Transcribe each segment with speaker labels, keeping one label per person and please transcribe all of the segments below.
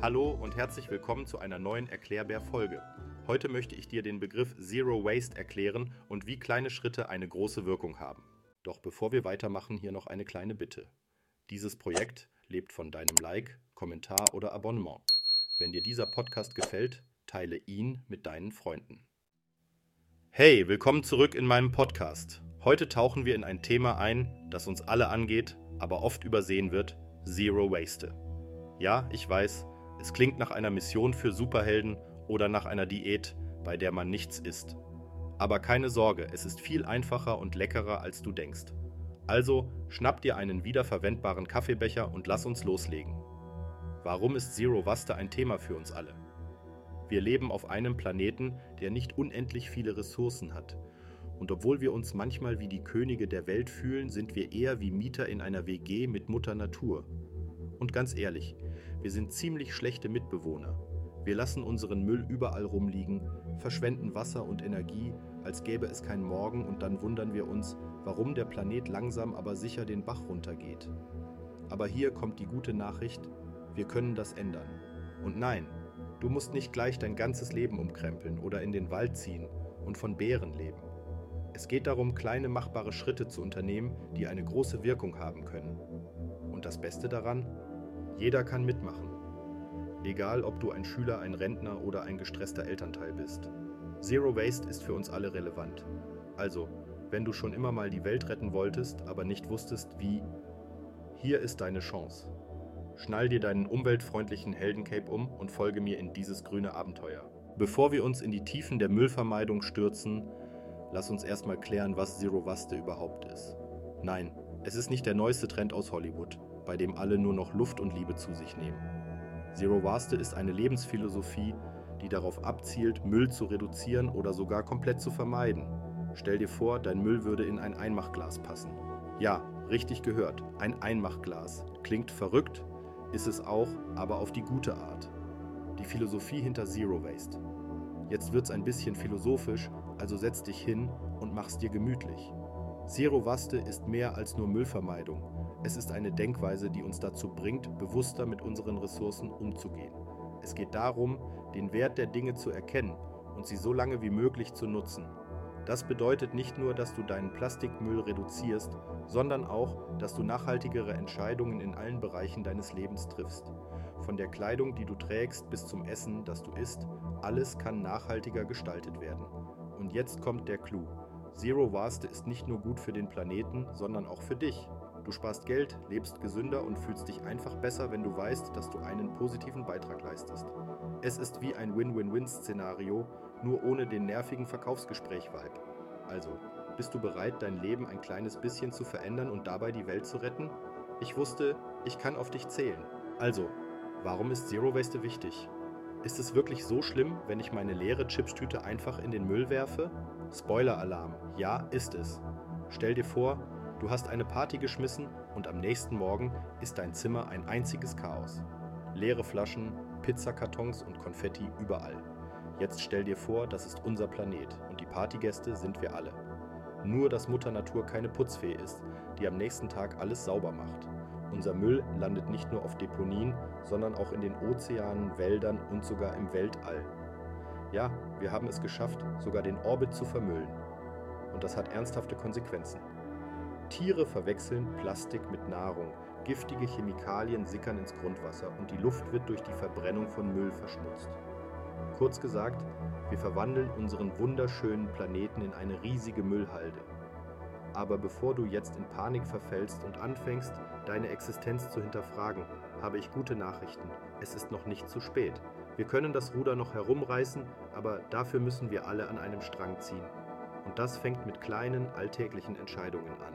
Speaker 1: Hallo und herzlich willkommen zu einer neuen Erklärbär-Folge. Heute möchte ich dir den Begriff Zero Waste erklären und wie kleine Schritte eine große Wirkung haben. Doch bevor wir weitermachen, hier noch eine kleine Bitte. Dieses Projekt lebt von deinem Like, Kommentar oder Abonnement. Wenn dir dieser Podcast gefällt, teile ihn mit deinen Freunden. Hey, willkommen zurück in meinem Podcast. Heute tauchen wir in ein Thema ein, das uns alle angeht, aber oft übersehen wird, Zero Waste. Ja, ich weiß, es klingt nach einer Mission für Superhelden oder nach einer Diät, bei der man nichts isst. Aber keine Sorge, es ist viel einfacher und leckerer, als du denkst. Also schnapp dir einen wiederverwendbaren Kaffeebecher und lass uns loslegen. Warum ist Zero Waste ein Thema für uns alle? Wir leben auf einem Planeten, der nicht unendlich viele Ressourcen hat. Und obwohl wir uns manchmal wie die Könige der Welt fühlen, sind wir eher wie Mieter in einer WG mit Mutter Natur. Und ganz ehrlich, wir sind ziemlich schlechte Mitbewohner. Wir lassen unseren Müll überall rumliegen, verschwenden Wasser und Energie, als gäbe es kein Morgen und dann wundern wir uns, warum der Planet langsam aber sicher den Bach runtergeht. Aber hier kommt die gute Nachricht, wir können das ändern. Und nein, du musst nicht gleich dein ganzes Leben umkrempeln oder in den Wald ziehen und von Bären leben. Es geht darum, kleine machbare Schritte zu unternehmen, die eine große Wirkung haben können. Und das Beste daran, jeder kann mitmachen. Egal, ob du ein Schüler, ein Rentner oder ein gestresster Elternteil bist. Zero Waste ist für uns alle relevant. Also, wenn du schon immer mal die Welt retten wolltest, aber nicht wusstest, wie, hier ist deine Chance. Schnall dir deinen umweltfreundlichen Heldencape um und folge mir in dieses grüne Abenteuer. Bevor wir uns in die Tiefen der Müllvermeidung stürzen, lass uns erstmal klären, was Zero Waste überhaupt ist. Nein, es ist nicht der neueste Trend aus Hollywood bei dem alle nur noch Luft und Liebe zu sich nehmen. Zero Waste ist eine Lebensphilosophie, die darauf abzielt, Müll zu reduzieren oder sogar komplett zu vermeiden. Stell dir vor, dein Müll würde in ein Einmachglas passen. Ja, richtig gehört, ein Einmachglas. Klingt verrückt, ist es auch, aber auf die gute Art. Die Philosophie hinter Zero Waste. Jetzt wird's ein bisschen philosophisch, also setz dich hin und mach's dir gemütlich. Zero Waste ist mehr als nur Müllvermeidung. Es ist eine Denkweise, die uns dazu bringt, bewusster mit unseren Ressourcen umzugehen. Es geht darum, den Wert der Dinge zu erkennen und sie so lange wie möglich zu nutzen. Das bedeutet nicht nur, dass du deinen Plastikmüll reduzierst, sondern auch, dass du nachhaltigere Entscheidungen in allen Bereichen deines Lebens triffst. Von der Kleidung, die du trägst, bis zum Essen, das du isst, alles kann nachhaltiger gestaltet werden. Und jetzt kommt der Clou. Zero Waste ist nicht nur gut für den Planeten, sondern auch für dich. Du sparst Geld, lebst gesünder und fühlst dich einfach besser, wenn du weißt, dass du einen positiven Beitrag leistest. Es ist wie ein Win-Win-Win-Szenario, nur ohne den nervigen Verkaufsgespräch-Vibe. Also, bist du bereit, dein Leben ein kleines bisschen zu verändern und dabei die Welt zu retten? Ich wusste, ich kann auf dich zählen. Also, warum ist Zero Waste wichtig? Ist es wirklich so schlimm, wenn ich meine leere Chipstüte einfach in den Müll werfe? Spoiler-Alarm, ja, ist es. Stell dir vor, Du hast eine Party geschmissen und am nächsten Morgen ist dein Zimmer ein einziges Chaos. Leere Flaschen, Pizzakartons und Konfetti überall. Jetzt stell dir vor, das ist unser Planet und die Partygäste sind wir alle. Nur, dass Mutter Natur keine Putzfee ist, die am nächsten Tag alles sauber macht. Unser Müll landet nicht nur auf Deponien, sondern auch in den Ozeanen, Wäldern und sogar im Weltall. Ja, wir haben es geschafft, sogar den Orbit zu vermüllen. Und das hat ernsthafte Konsequenzen. Tiere verwechseln Plastik mit Nahrung, giftige Chemikalien sickern ins Grundwasser und die Luft wird durch die Verbrennung von Müll verschmutzt. Kurz gesagt, wir verwandeln unseren wunderschönen Planeten in eine riesige Müllhalde. Aber bevor du jetzt in Panik verfällst und anfängst, deine Existenz zu hinterfragen, habe ich gute Nachrichten. Es ist noch nicht zu spät. Wir können das Ruder noch herumreißen, aber dafür müssen wir alle an einem Strang ziehen. Und das fängt mit kleinen, alltäglichen Entscheidungen an.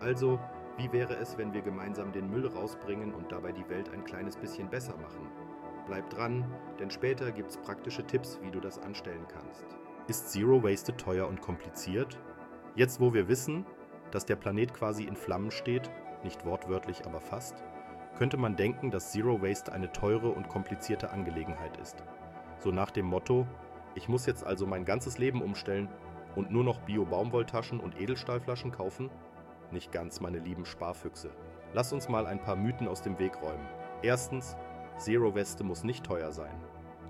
Speaker 1: Also, wie wäre es, wenn wir gemeinsam den Müll rausbringen und dabei die Welt ein kleines bisschen besser machen? Bleib dran, denn später gibt's praktische Tipps, wie du das anstellen kannst. Ist Zero Waste teuer und kompliziert? Jetzt, wo wir wissen, dass der Planet quasi in Flammen steht, nicht wortwörtlich, aber fast, könnte man denken, dass Zero Waste eine teure und komplizierte Angelegenheit ist. So nach dem Motto, ich muss jetzt also mein ganzes Leben umstellen und nur noch Bio-Baumwolltaschen und Edelstahlflaschen kaufen? Nicht ganz, meine lieben Sparfüchse. Lass uns mal ein paar Mythen aus dem Weg räumen. Erstens, Zero-Weste muss nicht teuer sein.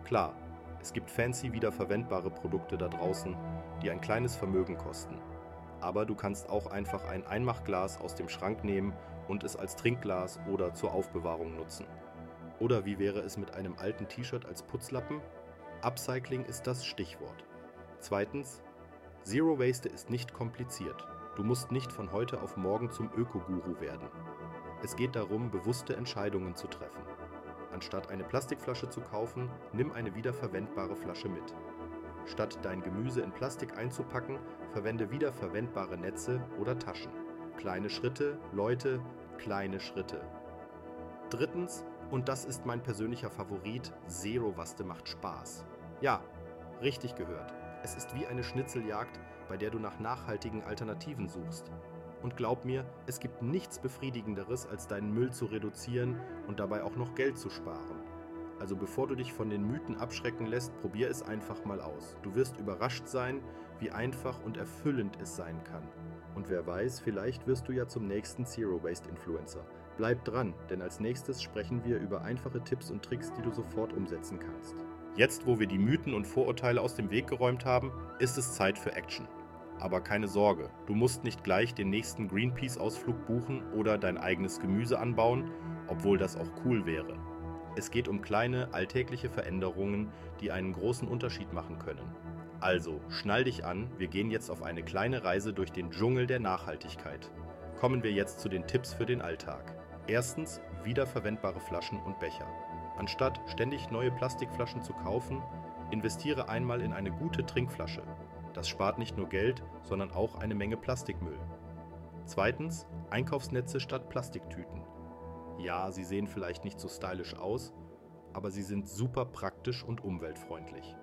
Speaker 1: Klar, es gibt fancy wiederverwendbare Produkte da draußen, die ein kleines Vermögen kosten. Aber du kannst auch einfach ein Einmachglas aus dem Schrank nehmen und es als Trinkglas oder zur Aufbewahrung nutzen. Oder wie wäre es mit einem alten T-Shirt als Putzlappen? Upcycling ist das Stichwort. Zweitens, Zero Waste ist nicht kompliziert. Du musst nicht von heute auf morgen zum Ökoguru werden. Es geht darum, bewusste Entscheidungen zu treffen. Anstatt eine Plastikflasche zu kaufen, nimm eine wiederverwendbare Flasche mit. Statt dein Gemüse in Plastik einzupacken, verwende wiederverwendbare Netze oder Taschen. Kleine Schritte, Leute, kleine Schritte. Drittens, und das ist mein persönlicher Favorit, Zero-Waste macht Spaß. Ja, richtig gehört. Es ist wie eine Schnitzeljagd, bei der du nach nachhaltigen Alternativen suchst. Und glaub mir, es gibt nichts Befriedigenderes, als deinen Müll zu reduzieren und dabei auch noch Geld zu sparen. Also bevor du dich von den Mythen abschrecken lässt, probier es einfach mal aus. Du wirst überrascht sein, wie einfach und erfüllend es sein kann. Und wer weiß, vielleicht wirst du ja zum nächsten Zero Waste Influencer. Bleib dran, denn als nächstes sprechen wir über einfache Tipps und Tricks, die du sofort umsetzen kannst. Jetzt, wo wir die Mythen und Vorurteile aus dem Weg geräumt haben, ist es Zeit für Action. Aber keine Sorge, du musst nicht gleich den nächsten Greenpeace-Ausflug buchen oder dein eigenes Gemüse anbauen, obwohl das auch cool wäre. Es geht um kleine, alltägliche Veränderungen, die einen großen Unterschied machen können. Also, schnall dich an, wir gehen jetzt auf eine kleine Reise durch den Dschungel der Nachhaltigkeit. Kommen wir jetzt zu den Tipps für den Alltag. Erstens wiederverwendbare Flaschen und Becher. Anstatt ständig neue Plastikflaschen zu kaufen, investiere einmal in eine gute Trinkflasche. Das spart nicht nur Geld, sondern auch eine Menge Plastikmüll. Zweitens Einkaufsnetze statt Plastiktüten. Ja, sie sehen vielleicht nicht so stylisch aus, aber sie sind super praktisch und umweltfreundlich.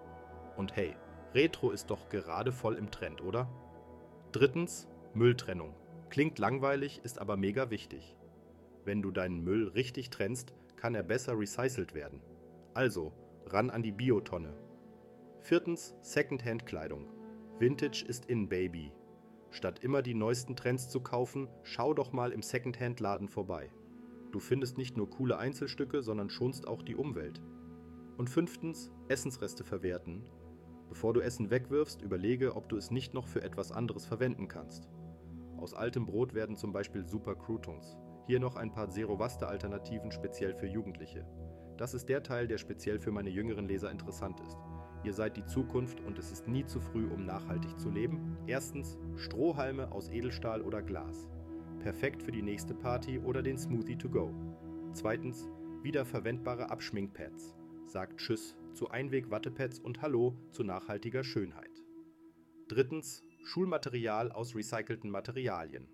Speaker 1: Und hey, Retro ist doch gerade voll im Trend, oder? Drittens Mülltrennung. Klingt langweilig, ist aber mega wichtig. Wenn du deinen Müll richtig trennst, kann er besser recycelt werden. Also, ran an die Biotonne. Viertens, Secondhand-Kleidung. Vintage ist in, Baby. Statt immer die neuesten Trends zu kaufen, schau doch mal im Secondhand-Laden vorbei. Du findest nicht nur coole Einzelstücke, sondern schonst auch die Umwelt. Und fünftens, Essensreste verwerten. Bevor du Essen wegwirfst, überlege, ob du es nicht noch für etwas anderes verwenden kannst. Aus altem Brot werden zum Beispiel Super Croutons. Hier noch ein paar Zero-Waste-Alternativen speziell für Jugendliche. Das ist der Teil, der speziell für meine jüngeren Leser interessant ist. Ihr seid die Zukunft und es ist nie zu früh, um nachhaltig zu leben. Erstens Strohhalme aus Edelstahl oder Glas. Perfekt für die nächste Party oder den Smoothie to go. Zweitens wiederverwendbare Abschminkpads. Sagt Tschüss zu Einweg-Wattepads und Hallo zu nachhaltiger Schönheit. Drittens Schulmaterial aus recycelten Materialien.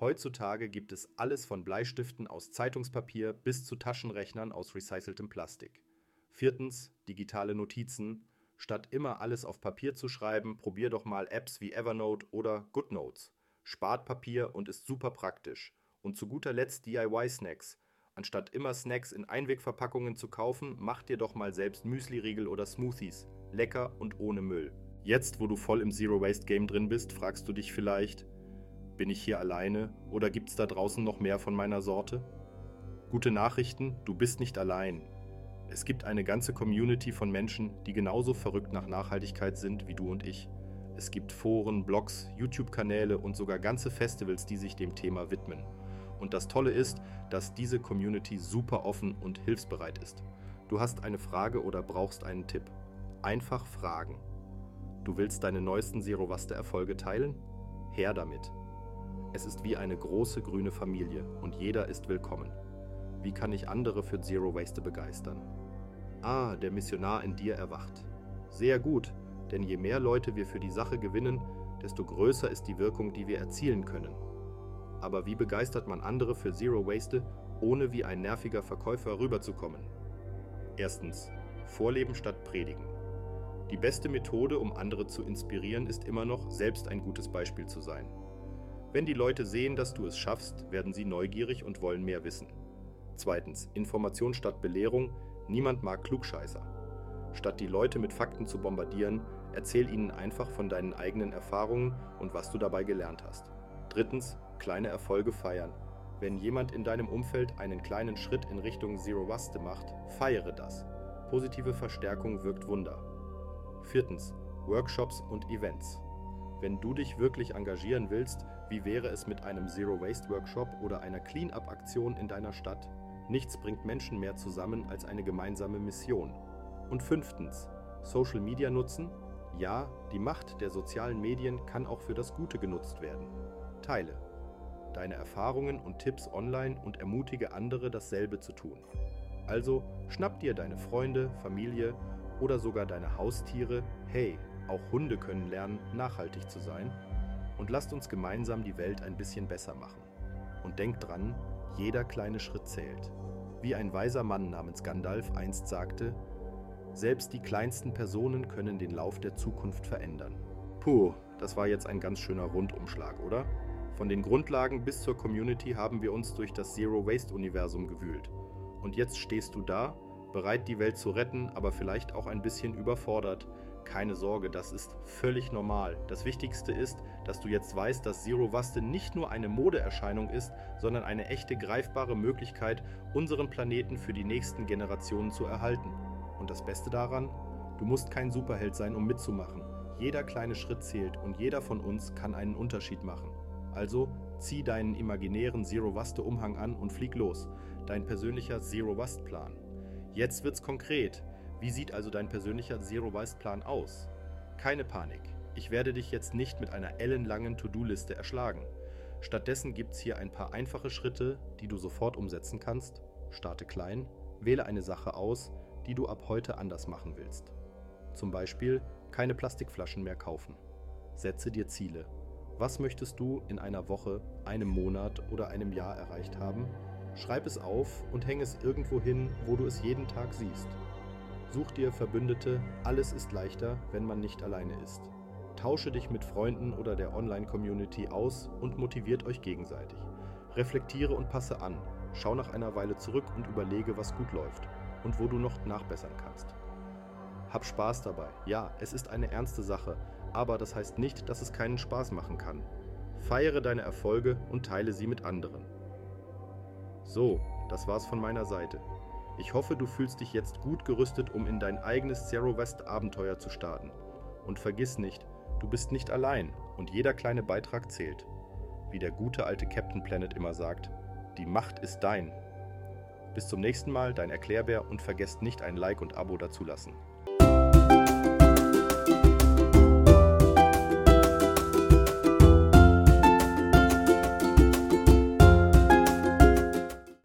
Speaker 1: Heutzutage gibt es alles von Bleistiften aus Zeitungspapier bis zu Taschenrechnern aus recyceltem Plastik. Viertens, digitale Notizen. Statt immer alles auf Papier zu schreiben, probier doch mal Apps wie Evernote oder GoodNotes. Spart Papier und ist super praktisch. Und zu guter Letzt DIY-Snacks. Anstatt immer Snacks in Einwegverpackungen zu kaufen, mach dir doch mal selbst Müsli-Riegel oder Smoothies. Lecker und ohne Müll. Jetzt, wo du voll im Zero-Waste-Game drin bist, fragst du dich vielleicht, bin ich hier alleine oder gibt es da draußen noch mehr von meiner Sorte? Gute Nachrichten, du bist nicht allein. Es gibt eine ganze Community von Menschen, die genauso verrückt nach Nachhaltigkeit sind wie du und ich. Es gibt Foren, Blogs, YouTube-Kanäle und sogar ganze Festivals, die sich dem Thema widmen. Und das Tolle ist, dass diese Community super offen und hilfsbereit ist. Du hast eine Frage oder brauchst einen Tipp. Einfach fragen. Du willst deine neuesten Zero-Waste-Erfolge teilen? Her damit. Es ist wie eine große grüne Familie und jeder ist willkommen. Wie kann ich andere für Zero Waste begeistern? Ah, der Missionar in dir erwacht. Sehr gut, denn je mehr Leute wir für die Sache gewinnen, desto größer ist die Wirkung, die wir erzielen können. Aber wie begeistert man andere für Zero Waste, ohne wie ein nerviger Verkäufer rüberzukommen? Erstens, Vorleben statt Predigen. Die beste Methode, um andere zu inspirieren, ist immer noch, selbst ein gutes Beispiel zu sein. Wenn die Leute sehen, dass du es schaffst, werden sie neugierig und wollen mehr wissen. Zweitens, Information statt Belehrung. Niemand mag Klugscheißer. Statt die Leute mit Fakten zu bombardieren, erzähl ihnen einfach von deinen eigenen Erfahrungen und was du dabei gelernt hast. Drittens, Kleine Erfolge feiern. Wenn jemand in deinem Umfeld einen kleinen Schritt in Richtung Zero Waste macht, feiere das. Positive Verstärkung wirkt Wunder. Viertens. Workshops und Events. Wenn du dich wirklich engagieren willst, wie wäre es mit einem Zero Waste Workshop oder einer Cleanup-Aktion in deiner Stadt? Nichts bringt Menschen mehr zusammen als eine gemeinsame Mission. Und fünftens. Social Media nutzen? Ja, die Macht der sozialen Medien kann auch für das Gute genutzt werden. Teile deine Erfahrungen und Tipps online und ermutige andere dasselbe zu tun. Also schnapp dir deine Freunde, Familie oder sogar deine Haustiere, hey, auch Hunde können lernen, nachhaltig zu sein, und lasst uns gemeinsam die Welt ein bisschen besser machen. Und denkt dran, jeder kleine Schritt zählt. Wie ein weiser Mann namens Gandalf einst sagte, selbst die kleinsten Personen können den Lauf der Zukunft verändern. Puh, das war jetzt ein ganz schöner Rundumschlag, oder? Von den Grundlagen bis zur Community haben wir uns durch das Zero Waste Universum gewühlt. Und jetzt stehst du da, bereit die Welt zu retten, aber vielleicht auch ein bisschen überfordert. Keine Sorge, das ist völlig normal. Das Wichtigste ist, dass du jetzt weißt, dass Zero Waste nicht nur eine Modeerscheinung ist, sondern eine echte greifbare Möglichkeit, unseren Planeten für die nächsten Generationen zu erhalten. Und das Beste daran, du musst kein Superheld sein, um mitzumachen. Jeder kleine Schritt zählt und jeder von uns kann einen Unterschied machen. Also zieh deinen imaginären Zero-Waste-Umhang an und flieg los. Dein persönlicher Zero-Waste-Plan. Jetzt wird's konkret. Wie sieht also dein persönlicher Zero-Waste-Plan aus? Keine Panik. Ich werde dich jetzt nicht mit einer ellenlangen To-Do-Liste erschlagen. Stattdessen gibt's hier ein paar einfache Schritte, die du sofort umsetzen kannst. Starte klein, wähle eine Sache aus, die du ab heute anders machen willst. Zum Beispiel keine Plastikflaschen mehr kaufen. Setze dir Ziele. Was möchtest du in einer Woche, einem Monat oder einem Jahr erreicht haben? Schreib es auf und häng es irgendwo hin, wo du es jeden Tag siehst. Such dir Verbündete, alles ist leichter, wenn man nicht alleine ist. Tausche dich mit Freunden oder der Online-Community aus und motiviert euch gegenseitig. Reflektiere und passe an. Schau nach einer Weile zurück und überlege, was gut läuft und wo du noch nachbessern kannst. Hab Spaß dabei. Ja, es ist eine ernste Sache, aber das heißt nicht, dass es keinen Spaß machen kann. Feiere deine Erfolge und teile sie mit anderen. So, das war's von meiner Seite. Ich hoffe, du fühlst dich jetzt gut gerüstet, um in dein eigenes Zero West Abenteuer zu starten. Und vergiss nicht, du bist nicht allein und jeder kleine Beitrag zählt. Wie der gute alte Captain Planet immer sagt, die Macht ist dein. Bis zum nächsten Mal, dein Erklärbär und vergesst nicht ein Like und Abo dazulassen.